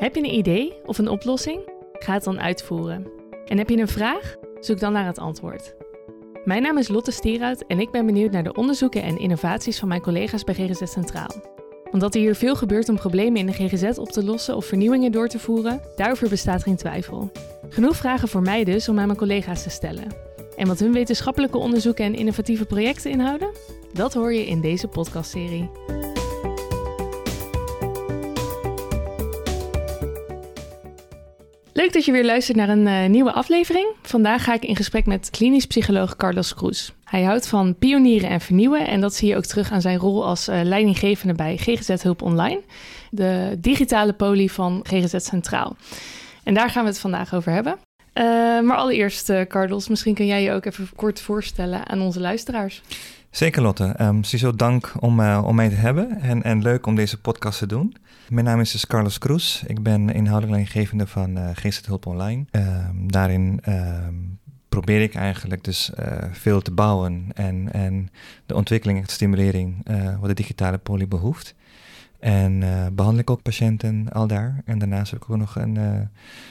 Heb je een idee of een oplossing? Ga het dan uitvoeren. En heb je een vraag? Zoek dan naar het antwoord. Mijn naam is Lotte Stierhout en ik ben benieuwd naar de onderzoeken en innovaties van mijn collega's bij GGZ Centraal. Omdat er hier veel gebeurt om problemen in de GGZ op te lossen of vernieuwingen door te voeren, daarover bestaat geen twijfel. Genoeg vragen voor mij dus om aan mijn collega's te stellen. En wat hun wetenschappelijke onderzoeken en innovatieve projecten inhouden? Dat hoor je in deze podcastserie. Leuk dat je weer luistert naar een uh, nieuwe aflevering. Vandaag ga ik in gesprek met klinisch psycholoog Carlos Cruz. Hij houdt van pionieren en vernieuwen en dat zie je ook terug aan zijn rol als uh, leidinggevende bij GGZ Hulp Online, de digitale poli van GGZ Centraal. En daar gaan we het vandaag over hebben. Uh, maar allereerst, Carlos, misschien kun jij je ook even kort voorstellen aan onze luisteraars. Zeker Lotte. Um, sowieso dank om, uh, om mij te hebben en, en leuk om deze podcast te doen. Mijn naam is dus Carlos Cruz. Ik ben inhoudelijk leidinggevende van uh, GZ Hulp Online. Um, daarin um, probeer ik eigenlijk dus uh, veel te bouwen en, en de ontwikkeling en stimulering uh, wat de digitale poli behoeft. En uh, behandel ik ook patiënten al daar. En daarnaast heb ik ook nog een, uh,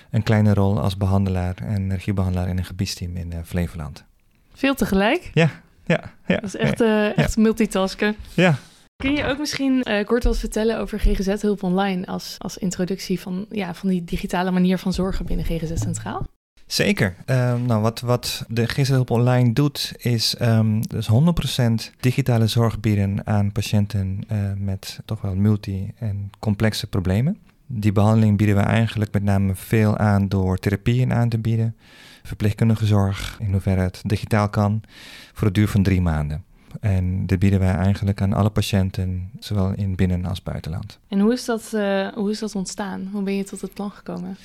een kleine rol als behandelaar en regiebehandelaar in een gebiedsteam in uh, Flevoland. Veel tegelijk? Ja, ja, ja. Dat is echt, uh, echt ja. multitasken. Ja. Kun je ook misschien uh, kort wat vertellen over GGZ Hulp Online als, als introductie van, ja, van die digitale manier van zorgen binnen GGZ Centraal? Zeker. Uh, nou, wat, wat de GGZ Hulp Online doet, is um, dus 100% digitale zorg bieden aan patiënten uh, met toch wel multi- en complexe problemen. Die behandeling bieden we eigenlijk met name veel aan door therapieën aan te bieden verpleegkundige zorg, in hoeverre het digitaal kan, voor de duur van drie maanden. En dit bieden wij eigenlijk aan alle patiënten, zowel in binnen- als buitenland. En hoe is dat, uh, hoe is dat ontstaan? Hoe ben je tot het plan gekomen?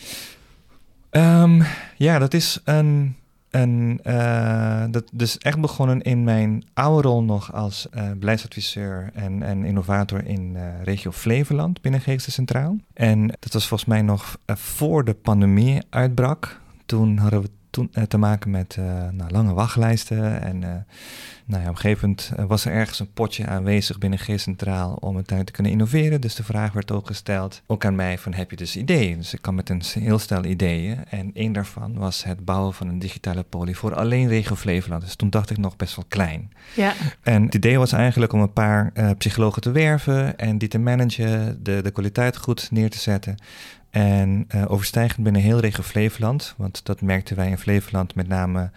Um, ja, dat is een. een uh, dat is echt begonnen in mijn oude rol nog als uh, beleidsadviseur en, en innovator in regio Flevoland binnen Geesten Centraal. En dat was volgens mij nog voor de pandemie uitbrak. Toen hadden we toen, uh, te maken met uh, nou, lange wachtlijsten. En uh, nou ja, op een gegeven moment was er ergens een potje aanwezig binnen G-Centraal om het te kunnen innoveren. Dus de vraag werd ook gesteld, ook aan mij, van heb je dus ideeën? Dus ik kwam met een heel stel ideeën. En één daarvan was het bouwen van een digitale poli voor alleen regio Flevoland. Dus toen dacht ik nog best wel klein. Ja. En het idee was eigenlijk om een paar psychologen te werven en die te managen, de, de kwaliteit goed neer te zetten. En uh, overstijgend binnen heel regio Flevoland, want dat merkten wij in Flevoland met name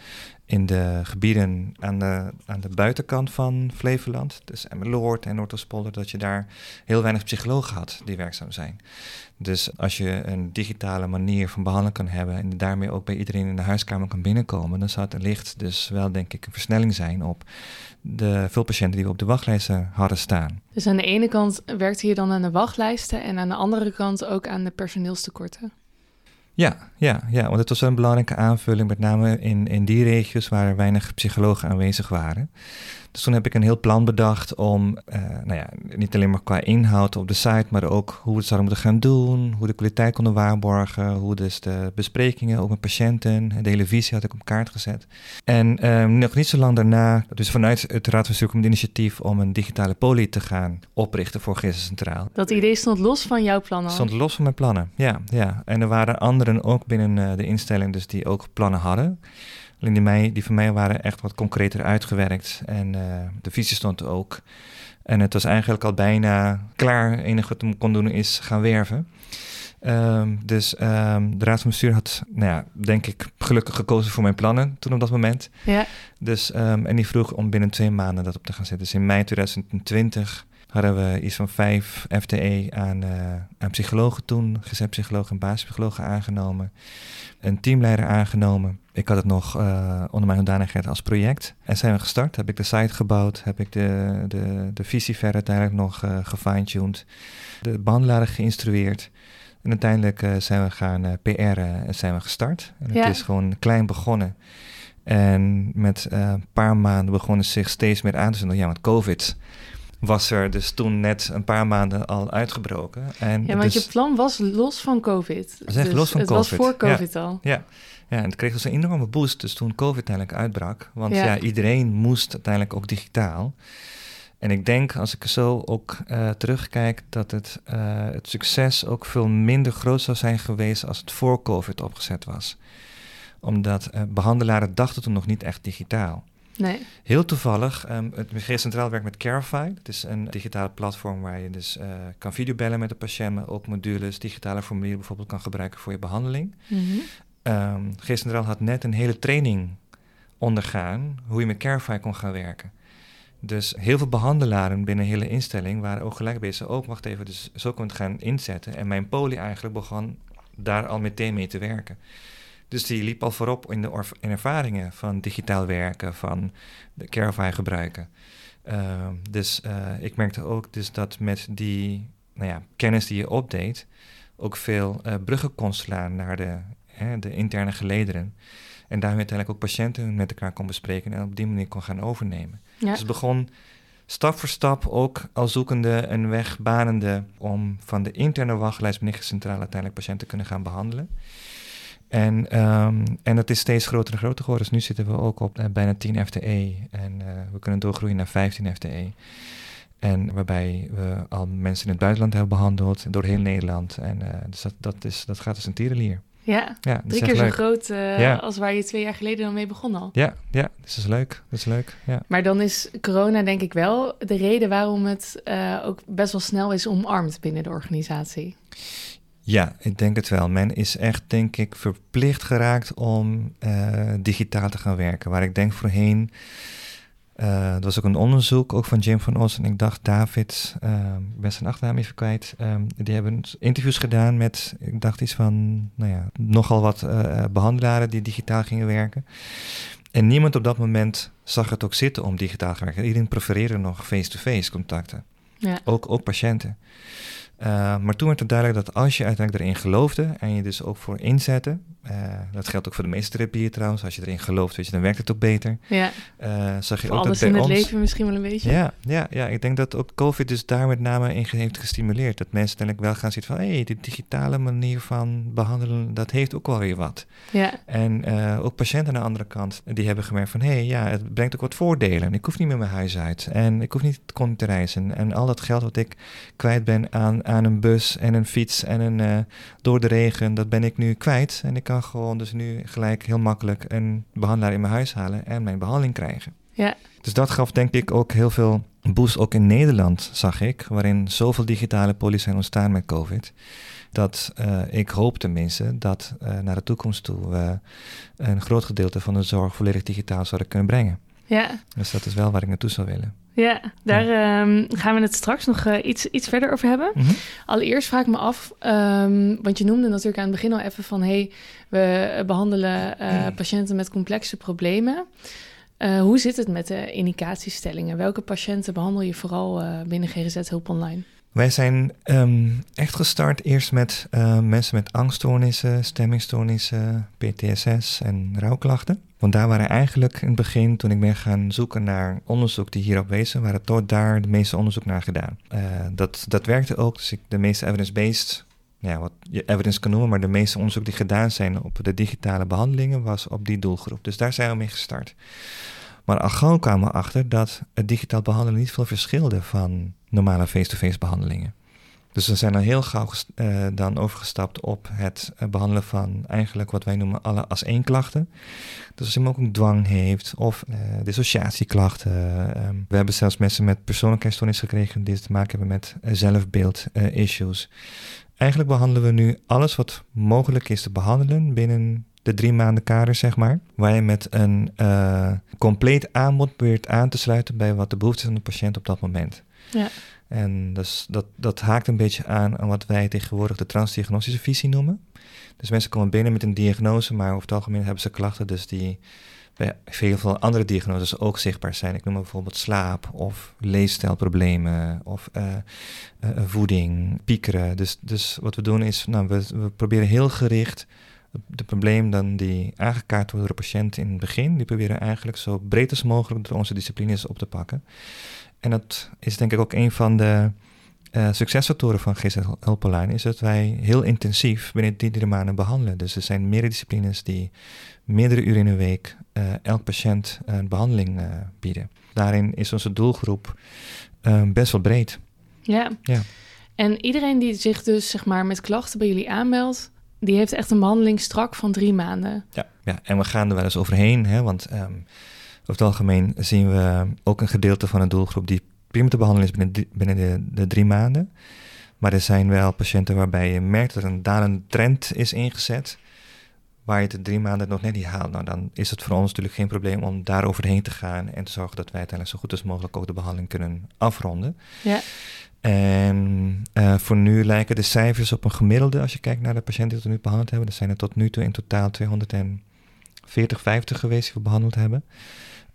in de gebieden aan de, aan de buitenkant van Flevoland, dus Emmeloord en Noordoostpolder, dat je daar heel weinig psychologen had die werkzaam zijn. Dus als je een digitale manier van behandelen kan hebben en daarmee ook bij iedereen in de huiskamer kan binnenkomen, dan zou het wellicht dus wel denk ik een versnelling zijn op de veel patiënten die we op de wachtlijsten hadden staan. Dus aan de ene kant werkte je dan aan de wachtlijsten en aan de andere kant ook aan de personeelstekorten? Ja, ja, ja, want het was een belangrijke aanvulling, met name in, in die regio's waar weinig psychologen aanwezig waren. Dus toen heb ik een heel plan bedacht om, uh, nou ja, niet alleen maar qua inhoud op de site, maar ook hoe we het zouden moeten gaan doen, hoe de kwaliteit konden waarborgen, hoe dus de besprekingen ook met patiënten, de hele visie had ik op kaart gezet. En um, nog niet zo lang daarna, dus vanuit het Raad van het initiatief om een digitale poli te gaan oprichten voor Gisteren Centraal. Dat idee stond los van jouw plannen? Stond los van mijn plannen, ja. ja. En er waren anderen ook binnen uh, de instelling dus die ook plannen hadden. Alleen die, mij, die van mij waren echt wat concreter uitgewerkt. En uh, de visie stond ook. En het was eigenlijk al bijna klaar. Het enige wat we kon doen is gaan werven. Um, dus um, de Raad van Bestuur had, nou ja, denk ik, gelukkig gekozen voor mijn plannen toen op dat moment. Ja. Dus, um, en die vroeg om binnen twee maanden dat op te gaan zetten. Dus in mei 2020 hadden we iets van vijf FTE aan, uh, aan psychologen toen, gezetpsychologen en basispsychologen aangenomen. Een teamleider aangenomen. Ik had het nog uh, onder mijn hoedanigheid als project. En zijn we gestart. Heb ik de site gebouwd. Heb ik de, de, de visie verder uiteindelijk nog uh, gefine-tuned. De behandelaren geïnstrueerd. En uiteindelijk uh, zijn we gaan uh, PR'en en zijn we gestart. En Ja. het is gewoon klein begonnen. En met een paar maanden begonnen ze zich steeds meer aan te zetten. Ja, want COVID was er dus toen net een paar maanden al uitgebroken. En Ja, want dus, je plan was los van COVID. Dus los van het COVID. was voor COVID al. Ja, ja, en het kreeg dus een enorme boost dus toen COVID uiteindelijk uitbrak. Want Ja. ja. iedereen moest uiteindelijk ook digitaal. En ik denk, als ik zo ook uh, terugkijk, dat het, uh, het succes ook veel minder groot zou zijn geweest als het voor COVID opgezet was. Omdat uh, behandelaren dachten toen nog niet echt digitaal. Nee. Heel toevallig, um, het MG Centraal werkt met Carify. Dat is een digitale platform waar je dus kan videobellen met de patiënt, maar ook modules, digitale formulieren bijvoorbeeld kan gebruiken voor je behandeling. Mm -hmm. um, had net een hele training ondergaan hoe je met Carify kon gaan werken. Dus heel veel behandelaren binnen een hele instelling waren ook gelijk bezig. Ook, wacht even, dus zo kon het gaan inzetten. En mijn poli eigenlijk begon daar al meteen mee te werken. Dus die liep al voorop in de in ervaringen van digitaal werken, van de Carify gebruiken. Uh, dus uh, ik merkte ook dus dat met die nou ja, kennis die je opdeed, ook veel uh, bruggen kon slaan naar de, hè, de interne gelederen. En daarmee uiteindelijk ook patiënten met elkaar kon bespreken en op die manier kon gaan overnemen. Ja. Dus het begon stap voor stap ook al zoekende een weg banende om van de interne wachtlijst binnen centraal uiteindelijk patiënten te kunnen gaan behandelen. En, um, en dat is steeds groter en groter geworden. Dus nu zitten we ook op uh, bijna 10 FTE en uh, we kunnen doorgroeien naar 15 FTE. En waarbij we al mensen in het buitenland hebben behandeld, door heel Nederland. En uh, dus dat, dat, is, dat gaat als een tierenlier. Ja, Ja, drie keer zo leuk. groot eh, Ja. als waar je twee jaar geleden dan mee begon al. Ja, ja, dus dat is leuk. Dat is leuk. Ja. Maar dan is corona denk ik wel de reden waarom het eh, ook best wel snel is omarmd binnen de organisatie. Ja, ik denk het wel. Men is echt, denk ik, verplicht geraakt om eh, digitaal te gaan werken. Waar ik denk voorheen, eh er was ook een onderzoek, ook van Jim van Os en ik dacht David, eh, ik ben zijn achternaam even kwijt, eh, die hebben interviews gedaan met, ik dacht iets van, nou ja, nogal wat eh, behandelaren die digitaal gingen werken. En niemand op dat moment zag het ook zitten om digitaal te werken. Iedereen prefereerde nog face-to-face contacten. Ja. Ook, ook patiënten. Uh, maar toen werd het duidelijk dat als je uiteindelijk erin geloofde en je dus ook voor inzette, uh, dat geldt ook voor de meeste therapieën trouwens, als je erin gelooft, weet je, dan werkt het ook beter. Ja, Uh, zag je voor ook alles dat in het ons... leven misschien wel een beetje. Ja, ja, ja, ik denk dat ook COVID dus daar met name in heeft gestimuleerd. Dat mensen uiteindelijk wel gaan zitten van, hé, hey, die digitale manier van behandelen, dat heeft ook wel weer wat. Ja, En ook patiënten aan de andere kant, die hebben gemerkt van... hé, hey, ja, het brengt ook wat voordelen. Ik hoef niet meer mijn huis uit en ik hoef niet te reizen. En al dat geld wat ik kwijt ben aan, aan een bus en een fiets en een, uh, door de regen... dat ben ik nu kwijt. En ik kan gewoon dus nu gelijk heel makkelijk een behandelaar in mijn huis halen... en mijn behandeling krijgen. ja, Dus dat gaf denk ik ook heel veel boost, ook in Nederland zag ik... waarin zoveel digitale polies zijn ontstaan met COVID dat uh, ik hoop tenminste dat uh, naar de toekomst toe we een groot gedeelte van de zorg volledig digitaal zouden kunnen brengen. Ja. Dus dat is wel waar ik naartoe zou willen. Ja, daar um, gaan we het straks nog uh, iets, iets verder over hebben. Mm -hmm. Allereerst vraag ik me af, um, want je noemde natuurlijk aan het begin al even van... hey, we behandelen uh, patiënten met complexe problemen. Uh, hoe zit het met de indicatiestellingen? Welke patiënten behandel je vooral binnen GGZ Hulp Online? Wij zijn um, echt gestart eerst met uh, mensen met angststoornissen, stemmingstoornissen, PTSS en rouwklachten. Want daar waren eigenlijk in het begin, toen ik ben gaan zoeken naar onderzoek die hierop wezen, waren tot daar de meeste onderzoek naar gedaan. Uh, dat, dat werkte ook, dus ik, de meeste evidence-based, ja, wat je evidence kan noemen, maar de meeste onderzoek die gedaan zijn op de digitale behandelingen was op die doelgroep. Dus daar zijn we mee gestart. Maar al gauw kwamen we achter dat het digitaal behandelen niet veel verschilde van normale face-to-face behandelingen. Dus we zijn dan heel gauw uh, dan overgestapt op het uh, behandelen van eigenlijk wat wij noemen alle as één klachten. Dus als iemand ook een dwang heeft of uh, dissociatieklachten. Um, we hebben zelfs mensen met persoonlijkheidsstoornis gekregen die te maken hebben met zelfbeeld-issues. Eigenlijk behandelen we nu alles wat mogelijk is te behandelen binnen de drie maanden kader, zeg maar. Waar je met een compleet aanbod probeert aan te sluiten bij wat de behoefte van de patiënt op dat moment. Ja. En dus dat, dat haakt een beetje aan wat wij tegenwoordig de transdiagnostische visie noemen. Dus mensen komen binnen met een diagnose, maar over het algemeen hebben ze klachten dus die bij heel veel andere diagnoses ook zichtbaar zijn. Ik noem bijvoorbeeld slaap of leefstijlproblemen of uh, uh, voeding, piekeren. Dus, dus wat we doen is, nou, we, we proberen heel gericht de probleem dan die aangekaart worden door de patiënt in het begin, die proberen eigenlijk zo breed als mogelijk door onze disciplines op te pakken. En dat is denk ik ook een van de uh, succesfactoren van GZ Hulpenlijn is dat wij heel intensief binnen die drie maanden behandelen. Dus er zijn meerdere disciplines die meerdere uren in de week uh, elk patiënt een behandeling bieden. Daarin is onze doelgroep best wel breed. Ja. ja. En iedereen die zich dus zeg maar met klachten bij jullie aanmeldt, die heeft echt een behandeling strak van drie maanden. Ja, ja. en we gaan er wel eens overheen, hè, want um, over het algemeen zien we ook een gedeelte van een doelgroep die prima te behandelen is binnen, binnen de, de, drie maanden. Maar er zijn wel patiënten waarbij je merkt dat er een dalende trend is ingezet, waar je het de drie maanden nog net niet haalt. Nou, dan is het voor ons natuurlijk geen probleem om daar overheen te gaan en te zorgen dat wij uiteindelijk zo goed als mogelijk ook de behandeling kunnen afronden. Ja. En uh, voor nu lijken de cijfers op een gemiddelde, als je kijkt naar de patiënten die we nu behandeld hebben. Er zijn er tot nu toe in totaal 240, 50 geweest die we behandeld hebben.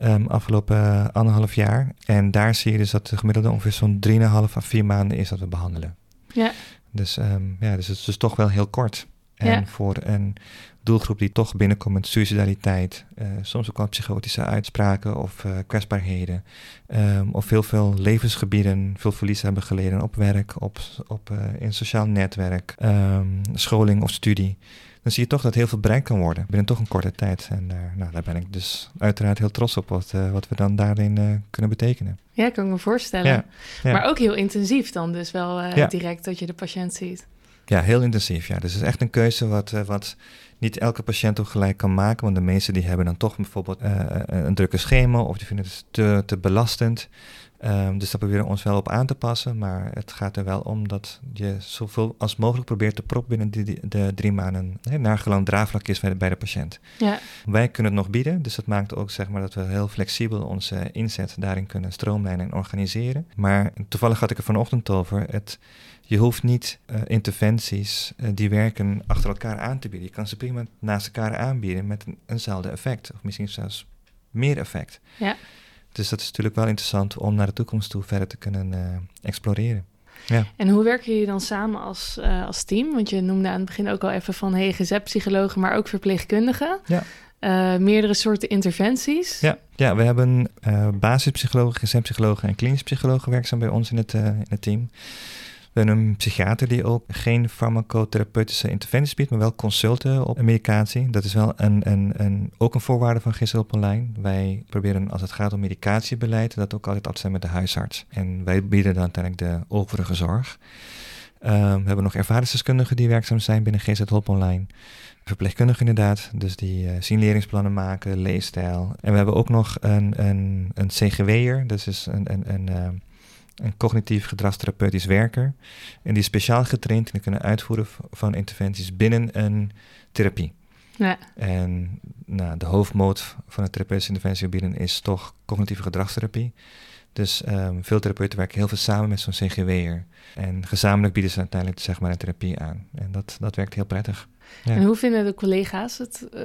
Um, afgelopen uh, anderhalf jaar. En daar zie je dus dat de gemiddelde ongeveer zo'n 3,5 à 4 maanden is dat we behandelen. Ja. Dus, um, ja, dus het is dus toch wel heel kort. En ja. voor een doelgroep die toch binnenkomt met suicidaliteit, uh, soms ook wel psychotische uitspraken of uh, kwetsbaarheden, um, of heel veel levensgebieden, veel verlies hebben geleden op werk, op, op, uh, in sociaal netwerk, um, scholing of studie. Dan zie je toch dat heel veel bereikt kan worden binnen toch een korte tijd. En nou, daar ben ik dus uiteraard heel trots op wat, wat we dan daarin kunnen betekenen. Ja, kan ik me voorstellen. Ja, ja. Maar ook heel intensief dan dus wel direct dat je de patiënt ziet. Ja, heel intensief. Ja. Dus het is echt een keuze wat, wat niet elke patiënt ook gelijk kan maken. Want de meesten die hebben dan toch bijvoorbeeld een drukke schema of die vinden het te, te belastend. Um, dus daar proberen we ons wel op aan te passen. Maar het gaat er wel om dat je zoveel als mogelijk probeert te proppen binnen die, de drie maanden. Hè, naar gelang draagvlak is bij de, patiënt. Ja. Wij kunnen het nog bieden. Dus dat maakt ook zeg maar, dat we heel flexibel onze inzet daarin kunnen stroomlijnen en organiseren. Maar toevallig had ik er vanochtend over. Het, je hoeft niet uh, interventies uh, die werken achter elkaar aan te bieden. Je kan ze prima naast elkaar aanbieden met een, eenzelfde effect. Of misschien zelfs meer effect. Ja. Dus dat is natuurlijk wel interessant om naar de toekomst toe verder te kunnen uh, exploreren. Ja. En hoe werken jullie dan samen als, als team? Want je noemde aan het begin ook al even van hey, psychologen, maar ook verpleegkundigen. Ja. Uh, meerdere soorten interventies. Ja, ja we hebben uh, basispsychologen, GZ-psychologen en klinisch psychologen werkzaam bij ons in het, in het team. We hebben een psychiater die ook geen farmacotherapeutische interventies biedt, maar wel consulten op medicatie. Dat is wel een, een, ook een voorwaarde van Gisteren op online. Wij proberen als het gaat om medicatiebeleid dat ook altijd af te zijn met de huisarts. En wij bieden dan uiteindelijk de overige zorg. Um, we hebben nog ervaringsdeskundigen die werkzaam zijn binnen GZ Hulp Online. Verpleegkundigen inderdaad, dus die uh, signaleringsplannen maken, leefstijl. En we hebben ook nog een, een, een CGW'er, dat is een, een, een, uh, een cognitief gedragstherapeutisch werker. En die is speciaal getraind in het kunnen uitvoeren van interventies binnen een therapie. Ja. En nou, de hoofdmoot van het therapeutische interventiegebieden is toch cognitieve gedragstherapie. Dus um, veel therapeuten werken heel veel samen met zo'n CGW'er. En gezamenlijk bieden ze uiteindelijk zeg maar, een therapie aan. En dat, dat werkt heel prettig. En hoe vinden de collega's het uh,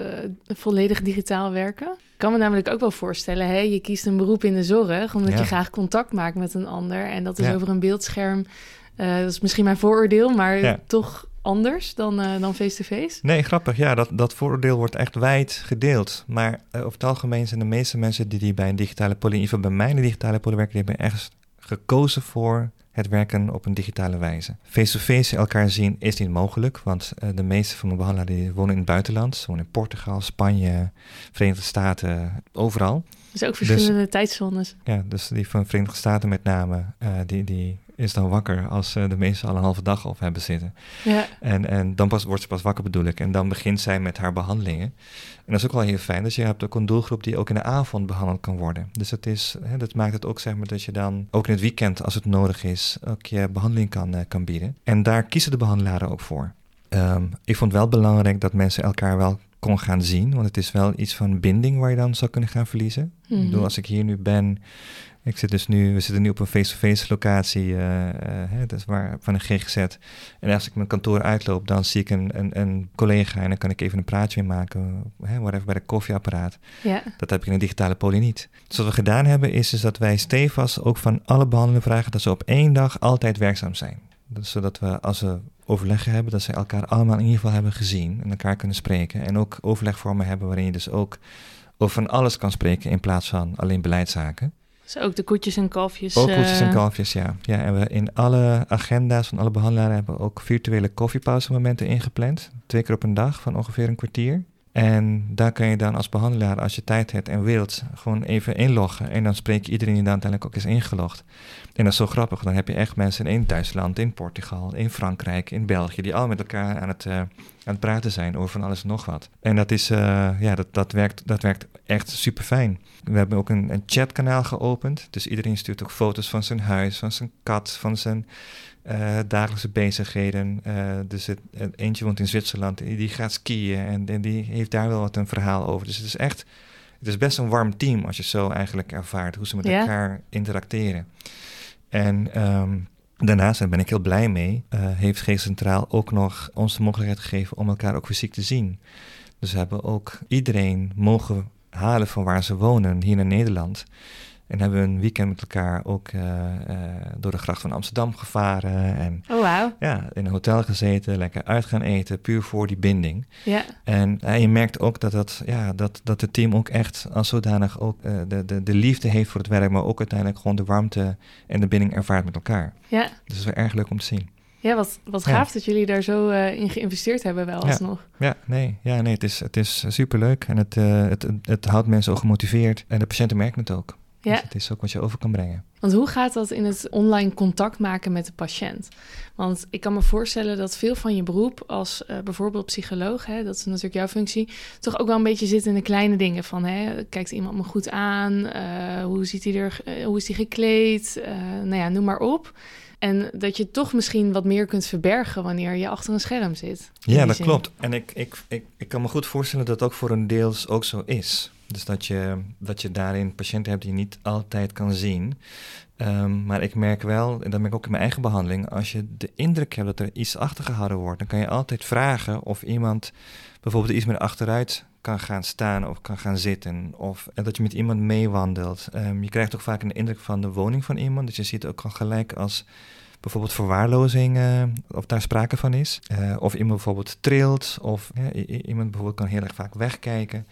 volledig digitaal werken? Ik kan me namelijk ook wel voorstellen, hè, je kiest een beroep in de zorg omdat je graag contact maakt met een ander. En dat is over een beeldscherm. Uh, dat is misschien mijn vooroordeel, maar toch anders dan, uh, dan face-to-face? Nee, grappig. Ja, dat, dat vooroordeel wordt echt wijd gedeeld. Maar over het algemeen zijn de meeste mensen die, die bij een digitale poly, in ieder geval bij mij een digitale poly werken, die hebben echt gekozen voor het werken op een digitale wijze. Face-to-face elkaar zien is niet mogelijk, want uh, de meeste van mijn behandelaren wonen in het buitenland. Ze wonen in Portugal, Spanje, Verenigde Staten, overal. Dus ook verschillende dus, tijdzones. Ja, dus die van Verenigde Staten met name, uh, die, die is dan wakker als uh, de mensen al een halve dag op hebben zitten. Ja. En, en dan pas, wordt ze pas wakker bedoel ik. En dan begint zij met haar behandelingen. En dat is ook wel heel fijn. Dus je hebt ook een doelgroep die ook in de avond behandeld kan worden. Dus het is, hè, dat maakt het ook zeg maar dat je dan ook in het weekend, als het nodig is, ook je behandeling kan, uh, kan bieden. En daar kiezen de behandelaren ook voor. Um, ik vond wel belangrijk dat mensen elkaar wel kon gaan zien. Want het is wel iets van binding waar je dan zou kunnen gaan verliezen. Mm -hmm. Ik bedoel, mhm. als ik hier nu ben ik zit dus nu, we zitten nu op een face-to-face locatie, uh, uh, dus waar, van een GGZ. En als ik mijn kantoor uitloop, dan zie ik een, een, een collega en dan kan ik even een praatje mee maken, hè, even bij de koffieapparaat. Ja. Dat heb ik in een digitale poli niet. Dus wat we gedaan hebben, is, is dat wij stevast ook van alle behandelingen vragen dat ze op één dag altijd werkzaam zijn. Dus zodat we, als we overleggen hebben, dat ze elkaar allemaal in ieder geval hebben gezien en elkaar kunnen spreken. En ook overlegvormen hebben waarin je dus ook over van alles kan spreken in plaats van alleen beleidszaken. Dus ook de koetjes en kalfjes. Ook koetjes en eh, kalfjes, ja. ja. En we in alle agenda's van alle behandelaren hebben we ook virtuele koffiepausemomenten ingepland. Twee keer op een dag van ongeveer een kwartier. En daar kan je dan als behandelaar, als je tijd hebt en wilt, gewoon even inloggen. En dan spreek je iedereen die dan uiteindelijk ook is ingelogd. En dat is zo grappig. Dan heb je echt mensen in Duitsland, in Portugal, in Frankrijk, in België, die al met elkaar aan het, eh, aan het praten zijn over van alles en nog wat. En dat, is, eh, ja, dat, dat, werkt, dat werkt echt super fijn. We hebben ook een, een chatkanaal geopend. Dus iedereen stuurt ook foto's van zijn huis, van zijn kat, van zijn eh, dagelijkse bezigheden. Eh, dus het, het eentje woont in Zwitserland, die, die gaat skiën en, en die heeft daar wel wat een verhaal over. Dus het is echt, het is best een warm team als je zo eigenlijk ervaart hoe ze met Ja. elkaar interacteren. En ehm, daarnaast, daar ben ik heel blij mee, eh, heeft G Centraal ook nog ons de mogelijkheid gegeven om elkaar ook fysiek te zien. Dus we hebben ook iedereen mogen halen van waar ze wonen hier in Nederland. En hebben we een weekend met elkaar ook eh, eh, door de gracht van Amsterdam gevaren. En Oh, wauw. ja, in een hotel gezeten, lekker uit gaan eten, puur voor die binding. Ja, En eh, je merkt ook dat, dat, ja, dat, dat het team ook echt als zodanig ook de, de, de liefde heeft voor het werk, maar ook uiteindelijk gewoon de warmte en de binding ervaart met elkaar. ja. Dus dat is wel erg leuk om te zien. Ja, wat, wat Ja. gaaf dat jullie daar zo in geïnvesteerd hebben wel Ja. alsnog. Ja, nee, ja, nee het is, het is superleuk en het, het, het, het houdt mensen ook gemotiveerd. En de patiënten merken het ook. Ja. Dus het is ook wat je over kan brengen. Want hoe gaat dat in het online contact maken met de patiënt? Want ik kan me voorstellen dat veel van je beroep als eh, bijvoorbeeld psycholoog, hè, dat is natuurlijk jouw functie, toch ook wel een beetje zit in de kleine dingen van, hè, kijkt iemand me goed aan? Eh, hoe, ziet hij er, eh, hoe is hij gekleed? Nou ja, noem maar op. En dat je toch misschien wat meer kunt verbergen wanneer je achter een scherm zit. Ja, dat zin. klopt. En ik, ik, ik, ik kan me goed voorstellen dat dat ook voor een deels ook zo is. Dus dat je, dat je daarin patiënten hebt die je niet altijd kan zien. Ehm, maar ik merk wel, en dat merk ook in mijn eigen behandeling, als je de indruk hebt dat er iets achtergehouden wordt, dan kan je altijd vragen of iemand bijvoorbeeld iets meer achteruit kan gaan staan of kan gaan zitten. Of eh, dat je met iemand meewandelt. Ehm, je krijgt ook vaak een indruk van de woning van iemand. Dus je ziet ook al gelijk als bijvoorbeeld verwaarlozing, eh, of daar sprake van is. Eh, of iemand bijvoorbeeld trilt, of iemand bijvoorbeeld kan heel erg vaak wegkijken.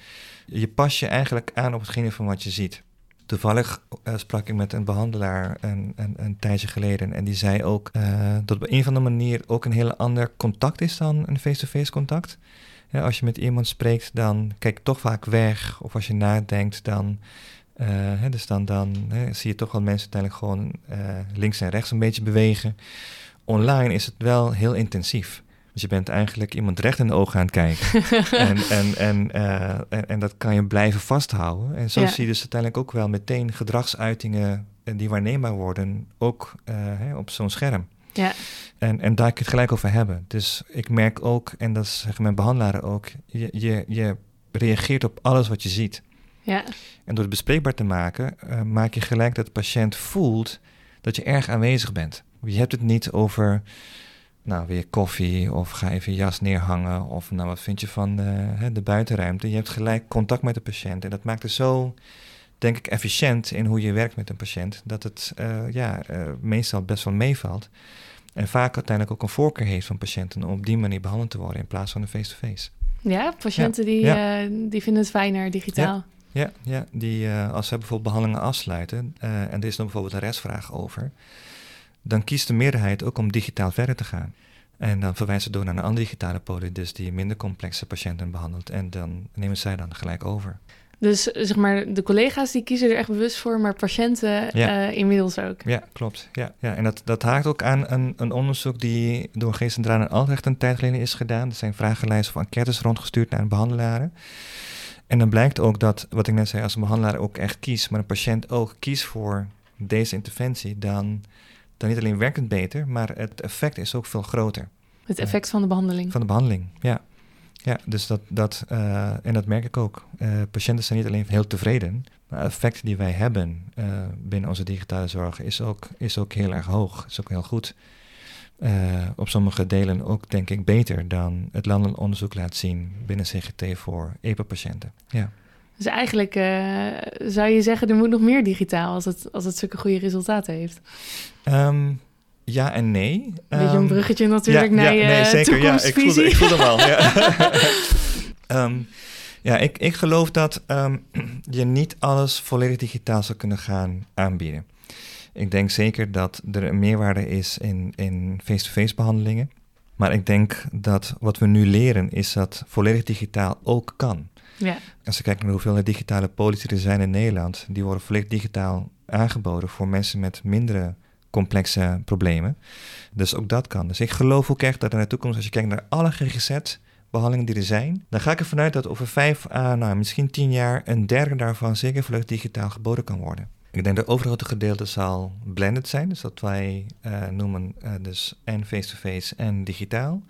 Je pas je eigenlijk aan op hetgene van wat je ziet. Toevallig eh, sprak ik met een behandelaar een, tijdje geleden en die zei ook dat op een of andere manier ook een heel ander contact is dan een face-to-face contact. Als je met iemand spreekt, dan kijk toch vaak weg. Of als je nadenkt, dan, eh, hè, dus dan, dan hè, zie je toch wel mensen uiteindelijk gewoon eh, links en rechts een beetje bewegen. Online is het wel heel intensief. Dus je bent eigenlijk iemand recht in de ogen aan het kijken. en, en, en, eh, en, en dat kan je blijven vasthouden. En zo Ja. zie je dus uiteindelijk ook wel meteen gedragsuitingen die waarneembaar worden, ook hè, op zo'n scherm. Ja, En, en daar kun je het gelijk over hebben. Dus ik merk ook, en dat zeggen mijn behandelaren ook, je, je, je reageert op alles wat je ziet. Ja, En door het bespreekbaar te maken, eh, maak je gelijk dat de patiënt voelt dat je erg aanwezig bent. Je hebt het niet over, nou, weer koffie of ga even je jas neerhangen of nou, wat vind je van eh, de buitenruimte. Je hebt gelijk contact met de patiënt en dat maakt het zo, denk ik, efficiënt in hoe je werkt met een patiënt, dat het eh, ja, meestal best wel meevalt. En vaak uiteindelijk ook een voorkeur heeft van patiënten om op die manier behandeld te worden in plaats van een face-to-face. ja patiënten Die, Ja. die vinden het fijner digitaal. Ja, ja die, eh, als ze bijvoorbeeld behandelingen afsluiten eh, en er is dan bijvoorbeeld een restvraag over, dan kiest de meerderheid ook om digitaal verder te gaan. En dan verwijzen ze door naar een andere digitale poli, dus die minder complexe patiënten behandelt. En dan nemen zij dan gelijk over. Dus zeg maar, de collega's die kiezen er echt bewust voor, maar patiënten Ja. eh, inmiddels ook. Ja, klopt. Ja, ja. En dat, dat haakt ook aan een, een onderzoek die door Geest Centraal en Altrecht een tijd geleden is gedaan. Er zijn vragenlijsten of enquêtes rondgestuurd naar behandelaren. En dan blijkt ook dat, wat ik net zei, als een behandelaar ook echt kiest, maar een patiënt ook kiest voor deze interventie, dan, dan niet alleen werkt het beter, maar het effect is ook veel groter Het effect van de behandeling. van de behandeling. Ja, ja dus dat, dat eh, en dat merk ik ook. Eh, patiënten zijn niet alleen heel tevreden, maar het effect die wij hebben eh, binnen onze digitale zorg is ook, is ook heel erg hoog, is ook heel goed. Eh, op sommige delen ook denk ik beter dan het landelijk onderzoek laat zien binnen CGT voor EPA-patiënten. Ja. Dus eigenlijk eh, zou je zeggen, er moet nog meer digitaal als het, als het zulke goede resultaten heeft. Ehm, ja en nee. Een beetje een Ehm, bruggetje natuurlijk ja, naar ja, je nee, zeker. Ja, ik toekomstvisie. ik voelde hem al. Ja. Ehm, Ja, ik, ik geloof dat je niet alles volledig digitaal zou kunnen gaan aanbieden. Ik denk zeker dat er een meerwaarde is in, in face-to-face behandelingen. Maar ik denk dat wat we nu leren is dat volledig digitaal ook kan. Ja. Als je kijkt naar hoeveel digitale politie er zijn in Nederland, die worden volledig digitaal aangeboden voor mensen met mindere complexe problemen. Dus ook dat kan. Dus ik geloof ook echt dat in de toekomst, als je kijkt naar alle GGZ-behandelingen die er zijn, dan ga ik ervan uit dat over vijf à nou, misschien tien jaar een derde daarvan zeker volledig digitaal geboden kan worden. Ik denk dat het overgrote gedeelte zal blended zijn, dus dat wij uh, noemen uh, dus en face-to-face en digitaal.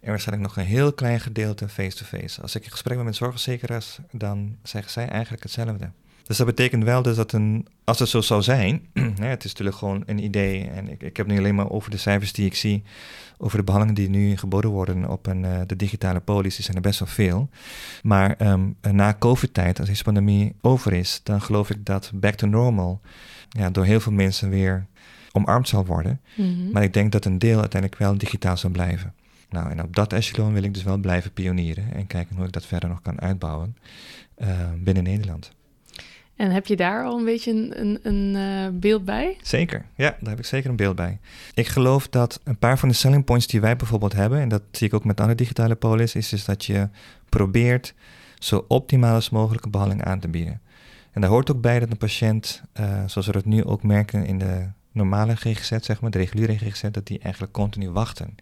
En waarschijnlijk nog een heel klein gedeelte face-to-face. Als ik in gesprek ben met zorgverzekeraars, dan zeggen zij eigenlijk hetzelfde. Dus dat betekent wel dus dat een, als het zo zou zijn, het is natuurlijk gewoon een idee en ik, ik heb nu alleen maar over de cijfers die ik zie, over de behandelingen die nu geboden worden op een, uh, de digitale politie, zijn er best wel veel. Maar um, na COVID-tijd, als deze pandemie over is, dan geloof ik dat back to normal ja, door heel veel mensen weer omarmd zal worden. Mm -hmm. Maar ik denk dat een deel uiteindelijk wel digitaal zal blijven. Nou, en op dat echelon wil ik dus wel blijven pionieren en kijken hoe ik dat verder nog kan uitbouwen uh, binnen Nederland. En heb je daar al een beetje een, een, een uh, beeld bij? Zeker, ja, daar heb ik zeker een beeld bij. Ik geloof dat een paar van de selling points die wij bijvoorbeeld hebben, en dat zie ik ook met andere digitale polis, is dus dat je probeert zo optimaal als mogelijke behandeling aan te bieden. En daar hoort ook bij dat een patiënt, uh, zoals we dat nu ook merken in de normale GGZ, zeg maar, de reguliere GGZ, dat die eigenlijk continu wachten.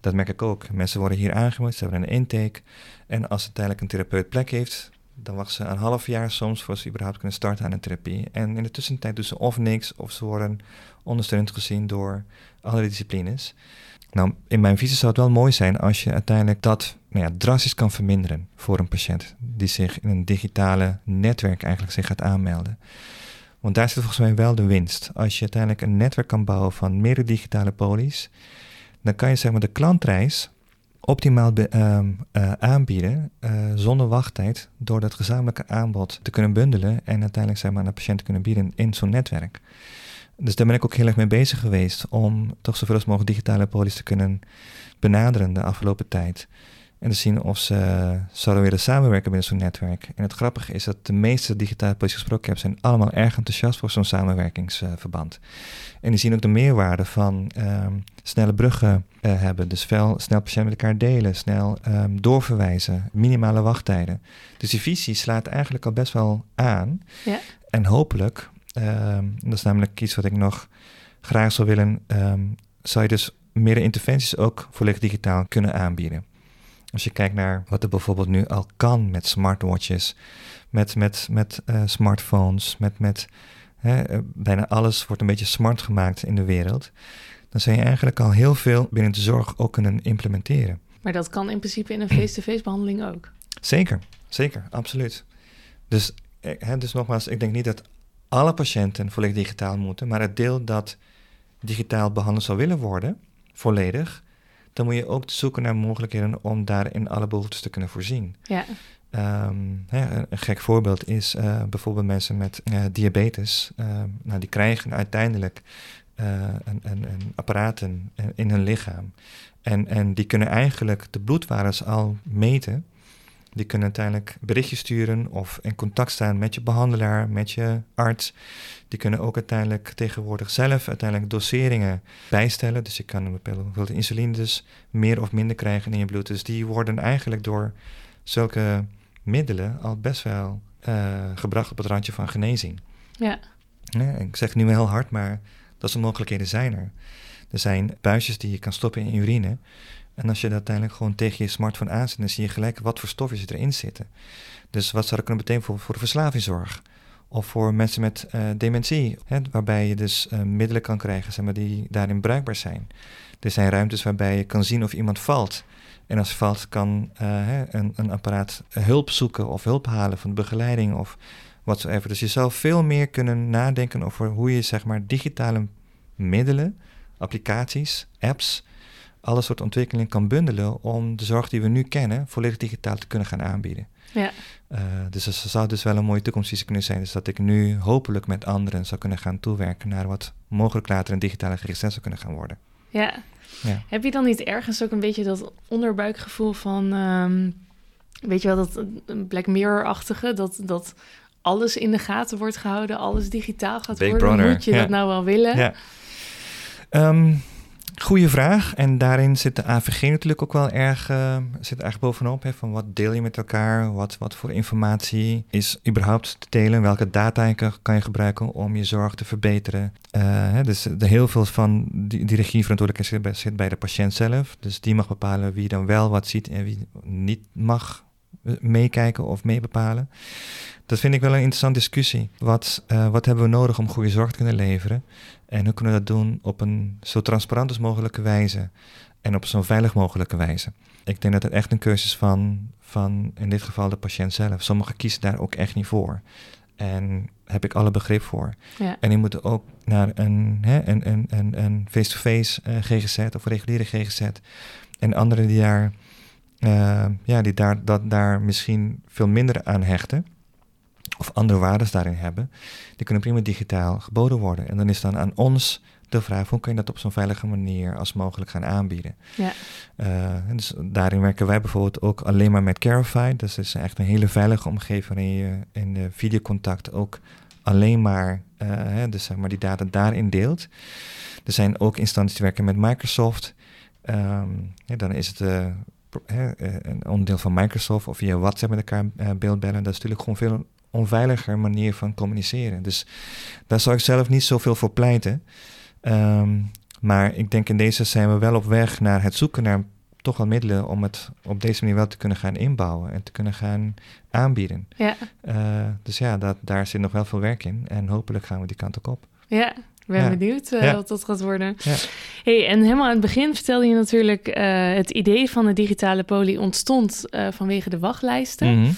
Dat merk ik ook. Mensen worden hier aangemeld, ze hebben een intake. En als uiteindelijk een therapeut plek heeft, dan wachten ze een half jaar soms voor ze überhaupt kunnen starten aan een therapie. En in de tussentijd doen ze of niks, of ze worden ondersteund gezien door andere disciplines. Nou, in mijn visie zou het wel mooi zijn als je uiteindelijk dat nou ja, drastisch kan verminderen voor een patiënt die zich in een digitale netwerk eigenlijk zich gaat aanmelden. Want daar zit volgens mij wel de winst. Als je uiteindelijk een netwerk kan bouwen van meerdere digitale polies, dan kan je zeg maar de klantreis optimaal uh, uh, aanbieden uh, zonder wachttijd door dat gezamenlijke aanbod te kunnen bundelen en uiteindelijk zeg maar, aan de patiënt kunnen bieden in zo'n netwerk. Dus daar ben ik ook heel erg mee bezig geweest om toch zoveel als mogelijk digitale polies te kunnen benaderen de afgelopen tijd. En te zien of ze zouden willen samenwerken binnen zo'n netwerk. En het grappige is dat de meeste digitale politie gesproken heb, zijn allemaal erg enthousiast voor zo'n samenwerkingsverband. en die zien ook de meerwaarde van um, snelle bruggen uh, hebben. Dus veel, snel patiënten met elkaar delen, snel um, doorverwijzen, minimale wachttijden. Dus die visie slaat eigenlijk al best wel aan. Ja. En hopelijk, um, dat is namelijk iets wat ik nog graag zou willen, zou je dus meer interventies ook volledig digitaal kunnen aanbieden. Als je kijkt naar wat er bijvoorbeeld nu al kan met smartwatches, met, met, met uh, smartphones, met, met hè, bijna alles wordt een beetje smart gemaakt in de wereld. Dan zou je eigenlijk al heel veel binnen de zorg ook kunnen implementeren. Maar dat kan in principe in een face-to-face behandeling ook. Zeker, zeker, absoluut. Dus, hè, dus nogmaals, ik denk niet dat alle patiënten volledig digitaal moeten, maar het deel dat digitaal behandeld zou willen worden, volledig, dan moet je ook zoeken naar mogelijkheden om daarin alle behoeftes te kunnen voorzien. Ja. Um, hè, een, gek voorbeeld is uh, bijvoorbeeld mensen met uh, diabetes. Uh, nou, die krijgen uiteindelijk een, een, een apparaten in hun lichaam. En, en die kunnen eigenlijk de bloedwaardes al meten. Die kunnen uiteindelijk berichtjes sturen of in contact staan met je behandelaar, met je arts. Die kunnen ook uiteindelijk tegenwoordig zelf uiteindelijk doseringen bijstellen. Dus je kan een bepaalde insuline dus meer of minder krijgen in je bloed. Dus die worden eigenlijk door zulke middelen al best wel uh, gebracht op het randje van genezing. Ja. ja. Ik zeg het nu heel hard, maar dat soort mogelijkheden zijn er. Er zijn buisjes die je kan stoppen in urine. En als je dat uiteindelijk gewoon tegen je smartphone aanzet, dan zie je gelijk wat voor stofjes erin zitten. Dus wat zou dat kunnen betekenen voor, voor de verslavingszorg? Of voor mensen met uh, dementie, hè, waarbij je dus uh, middelen kan krijgen zeg maar, die daarin bruikbaar zijn. Er zijn ruimtes waarbij je kan zien of iemand valt. En als valt, kan uh, een, een, apparaat hulp zoeken of hulp halen van begeleiding of watsoever. Dus je zou veel meer kunnen nadenken over hoe je zeg maar digitale middelen, applicaties, apps, alle soort ontwikkelingen kan bundelen om de zorg die we nu kennen volledig digitaal te kunnen gaan aanbieden. Ja. Uh, dus dat zou dus wel een mooie toekomstvisie kunnen zijn. Dus dat ik nu hopelijk met anderen zou kunnen gaan toewerken naar wat mogelijk later een digitale GGZ zou kunnen gaan worden. Ja. ja. Heb je dan niet ergens ook een beetje dat onderbuikgevoel van... Um, weet je wel, dat een Black Mirror-achtige, dat, dat alles in de gaten wordt gehouden, alles digitaal gaat Big worden. Brother, Moet je ja. dat nou wel willen? Ja. Ehm, goeie vraag. En daarin zit de AVG natuurlijk ook wel erg, eh, zit erg bovenop. Hè, van wat deel je met elkaar? Wat, wat voor informatie is überhaupt te delen? Welke data kan- je gebruiken om je zorg te verbeteren? Eh, hè, dus de, heel veel van die, regieverantwoordelijkheid zit bij, de patiënt zelf. Dus die mag bepalen wie dan wel wat ziet en wie niet mag eh, meekijken of meebepalen. Dat vind ik wel een interessante discussie. Wat, wat hebben we nodig om goede zorg te kunnen leveren? En hoe kunnen we dat doen op een zo transparant als mogelijke wijze en op zo'n veilig mogelijke wijze? Ik denk dat het echt een keuze is van, van in dit geval de patiënt zelf. Sommigen kiezen daar ook echt niet voor. En heb ik alle begrip voor. Ja. En die moeten ook naar een, hè, een, een, een, een face-to-face eh, GGZ of reguliere GGZ. En anderen die daar, eh, ja, die daar, dat, daar misschien veel minder aan hechten. Of andere waarden daarin hebben. Die kunnen prima digitaal geboden worden. En dan is dan aan ons de vraag: hoe kun je dat op zo'n veilige manier als mogelijk gaan aanbieden? Ja. Uh, en dus daarin werken wij bijvoorbeeld ook alleen maar met Carify. Dus het is echt een hele veilige omgeving waarin je in de videocontact ook alleen maar, uh, hè, dus zeg maar die data daarin deelt. Er zijn ook instanties die werken met Microsoft. Um, ja, dan is het uh, een onderdeel van Microsoft of via WhatsApp met elkaar beeldbellen. Dat is natuurlijk gewoon veel onveiliger manier van communiceren. Dus daar zou ik zelf niet zoveel voor pleiten. Um, maar ik denk in deze zijn we wel op weg naar het zoeken naar toch wel middelen om het op deze manier wel te kunnen gaan inbouwen en te kunnen gaan aanbieden. Ja. Uh, dus ja, dat, daar zit nog wel veel werk in en hopelijk gaan we die kant ook op. Ja, ik ben Ja. benieuwd uh, Ja. wat dat gaat worden. Ja. Hey, en helemaal aan het begin vertelde je natuurlijk... uh, het idee van de digitale poli ontstond uh, vanwege de wachtlijsten. Mhm.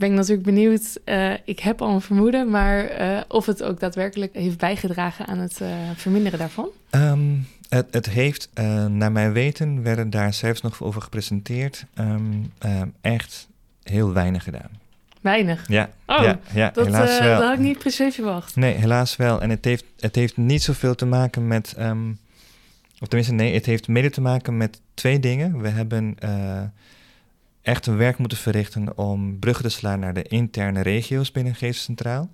Ben ik natuurlijk benieuwd. Uh, ik heb al een vermoeden, maar uh, of het ook daadwerkelijk heeft bijgedragen aan het uh, verminderen daarvan? Um, het, het, heeft, naar mijn weten, werden daar zelfs nog over gepresenteerd, um, um, echt heel weinig gedaan. Weinig? Ja, oh, ja, ja dat, helaas wel. dat had ik niet precies verwacht. Nee, helaas wel. En het heeft, het heeft niet zoveel te maken met, um, of tenminste nee, het heeft mede te maken met twee dingen. We hebben echt een werk moeten verrichten om bruggen te slaan naar de interne regio's binnen Geest Centraal.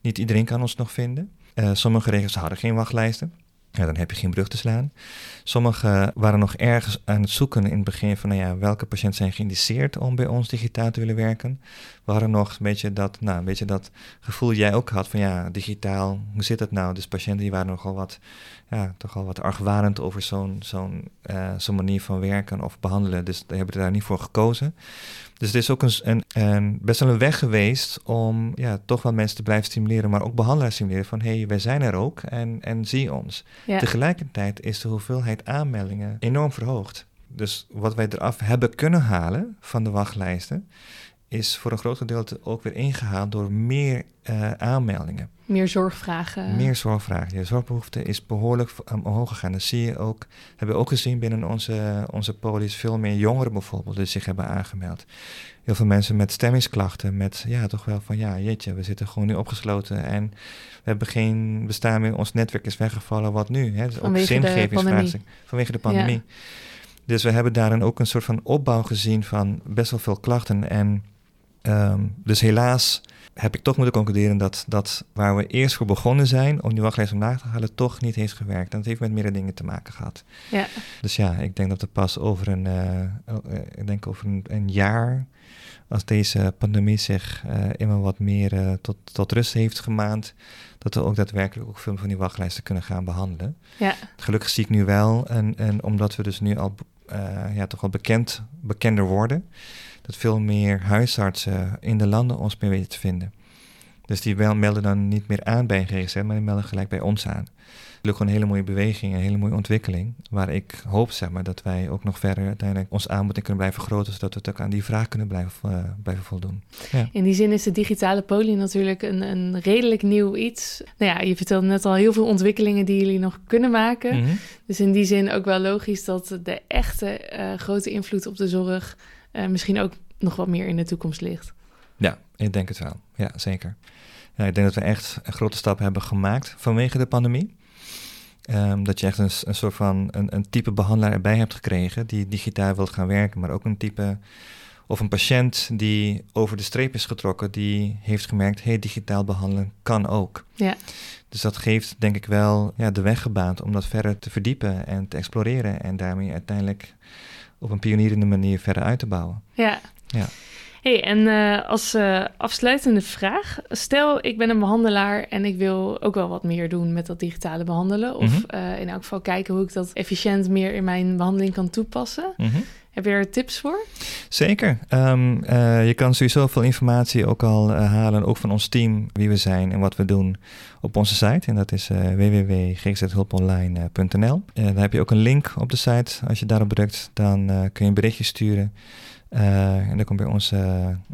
Niet iedereen kan ons nog vinden. Uh, sommige regio's hadden geen wachtlijsten. Ja, dan heb je geen brug te slaan. Sommigen waren nog ergens aan het zoeken in het begin van nou ja, welke patiënten zijn geïndiceerd om bij ons digitaal te willen werken. We hadden nog een beetje dat, nou, een beetje dat gevoel jij ook had van ja, digitaal, hoe zit het nou? Dus patiënten die waren nogal wat, ja, toch al wat argwanend over zo'n zo'n uh, zo'n manier van werken of behandelen. Dus daar hebben daar niet voor gekozen. Dus het is ook een, een, een, best wel een weg geweest om ja, toch wel mensen te blijven stimuleren, maar ook behandelaars stimuleren van hé, hey, wij zijn er ook en, en zie ons. Ja. Tegelijkertijd is de hoeveelheid aanmeldingen enorm verhoogd. Dus wat wij eraf hebben kunnen halen van de wachtlijsten, is voor een groot gedeelte ook weer ingehaald door meer uh, aanmeldingen. Meer zorgvragen. Meer zorgvragen. Je zorgbehoefte is behoorlijk omhoog gegaan. Dat zie je ook, hebben we ook gezien binnen onze, onze polis. Veel meer jongeren bijvoorbeeld die zich hebben aangemeld. Heel veel mensen met stemmingsklachten. Met ja, toch wel van ja, jeetje, we zitten gewoon nu opgesloten. En we hebben geen bestaan meer. Ons netwerk is weggevallen. Wat nu? Hè? Dus ook Vanwege de zingevingsvraagstuk. Vanwege de pandemie. Ja. Dus we hebben daarin ook een soort van opbouw gezien van best wel veel klachten. En um, dus helaas heb ik toch moeten concluderen dat, dat waar we eerst voor begonnen zijn om die wachtlijst omlaag te halen, toch niet heeft gewerkt. En dat heeft met meerdere dingen te maken gehad. Ja. Dus ja, ik denk dat er pas over een, uh, ik denk over een, een, jaar, als deze pandemie zich uh, immer wat meer uh, tot, tot rust heeft gemaand, dat we ook daadwerkelijk ook veel van die wachtlijsten kunnen gaan behandelen. Ja. Gelukkig zie ik nu wel, en, en omdat we dus nu al ja, toch wel bekend, bekender worden, dat veel meer huisartsen in de landen ons meer weten te vinden. Dus die wel melden dan niet meer aan bij een GGZ, maar die melden gelijk bij ons aan. Gelukkig gewoon een hele mooie beweging, een hele mooie ontwikkeling. Waar ik hoop zeg maar, dat wij ook nog verder uiteindelijk ons aanbod in kunnen blijven vergroten. Zodat we het ook aan die vraag kunnen blijven, uh, blijven voldoen. Ja. In die zin is de digitale poli natuurlijk een, een redelijk nieuw iets. Nou ja, je vertelde net al heel veel ontwikkelingen die jullie nog kunnen maken. Mm -hmm. Dus in die zin ook wel logisch dat de echte uh, grote invloed op de zorg uh, misschien ook nog wat meer in de toekomst ligt. Ja, ik denk het wel. Ja, zeker. Ja, ik denk dat we echt een grote stap hebben gemaakt vanwege de pandemie. Um, dat je echt een, een soort van een, een, type behandelaar erbij hebt gekregen die digitaal wilt gaan werken, maar ook een type Of een patiënt die over de streep is getrokken, die heeft gemerkt, hey, digitaal behandelen kan ook. Ja. Dus dat geeft denk ik wel ja, de weg gebaand om dat verder te verdiepen en te exploreren en daarmee uiteindelijk op een pionierende manier verder uit te bouwen. Ja. Ja. Hey, en uh, als uh, afsluitende vraag. Stel, ik ben een behandelaar en ik wil ook wel wat meer doen met dat digitale behandelen. Of mm -hmm. uh, in elk geval kijken hoe ik dat efficiënt meer in mijn behandeling kan toepassen. Mm -hmm. Heb je er tips voor? Zeker. Um, je kan sowieso veel informatie ook al halen, ook van ons team, wie we zijn en wat we doen, op onze site. En dat is www.gzhulponline.nl. daar heb je ook een link op de site. Als je daarop drukt, dan kun je een berichtje sturen. Uh, en dan kom je bij onze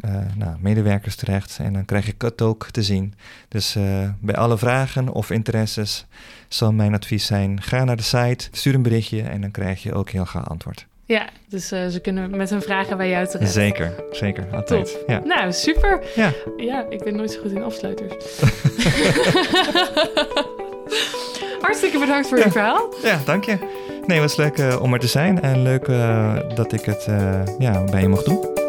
uh, nou, medewerkers terecht en dan krijg je het ook te zien. Dus uh, bij alle vragen of interesses zal mijn advies zijn: ga naar de site, stuur een berichtje en dan krijg je ook heel gauw antwoord. Ja, dus ze kunnen met hun vragen bij jou terecht. Zeker, zeker, altijd. Top. Ja. Nou, super. Ja. ja, ik ben nooit zo goed in afsluiters. Hartstikke bedankt voor ja. je verhaal. Ja, dank je. Nee, het was leuk uh, om er te zijn en leuk uh, dat ik het ja, bij je mocht doen.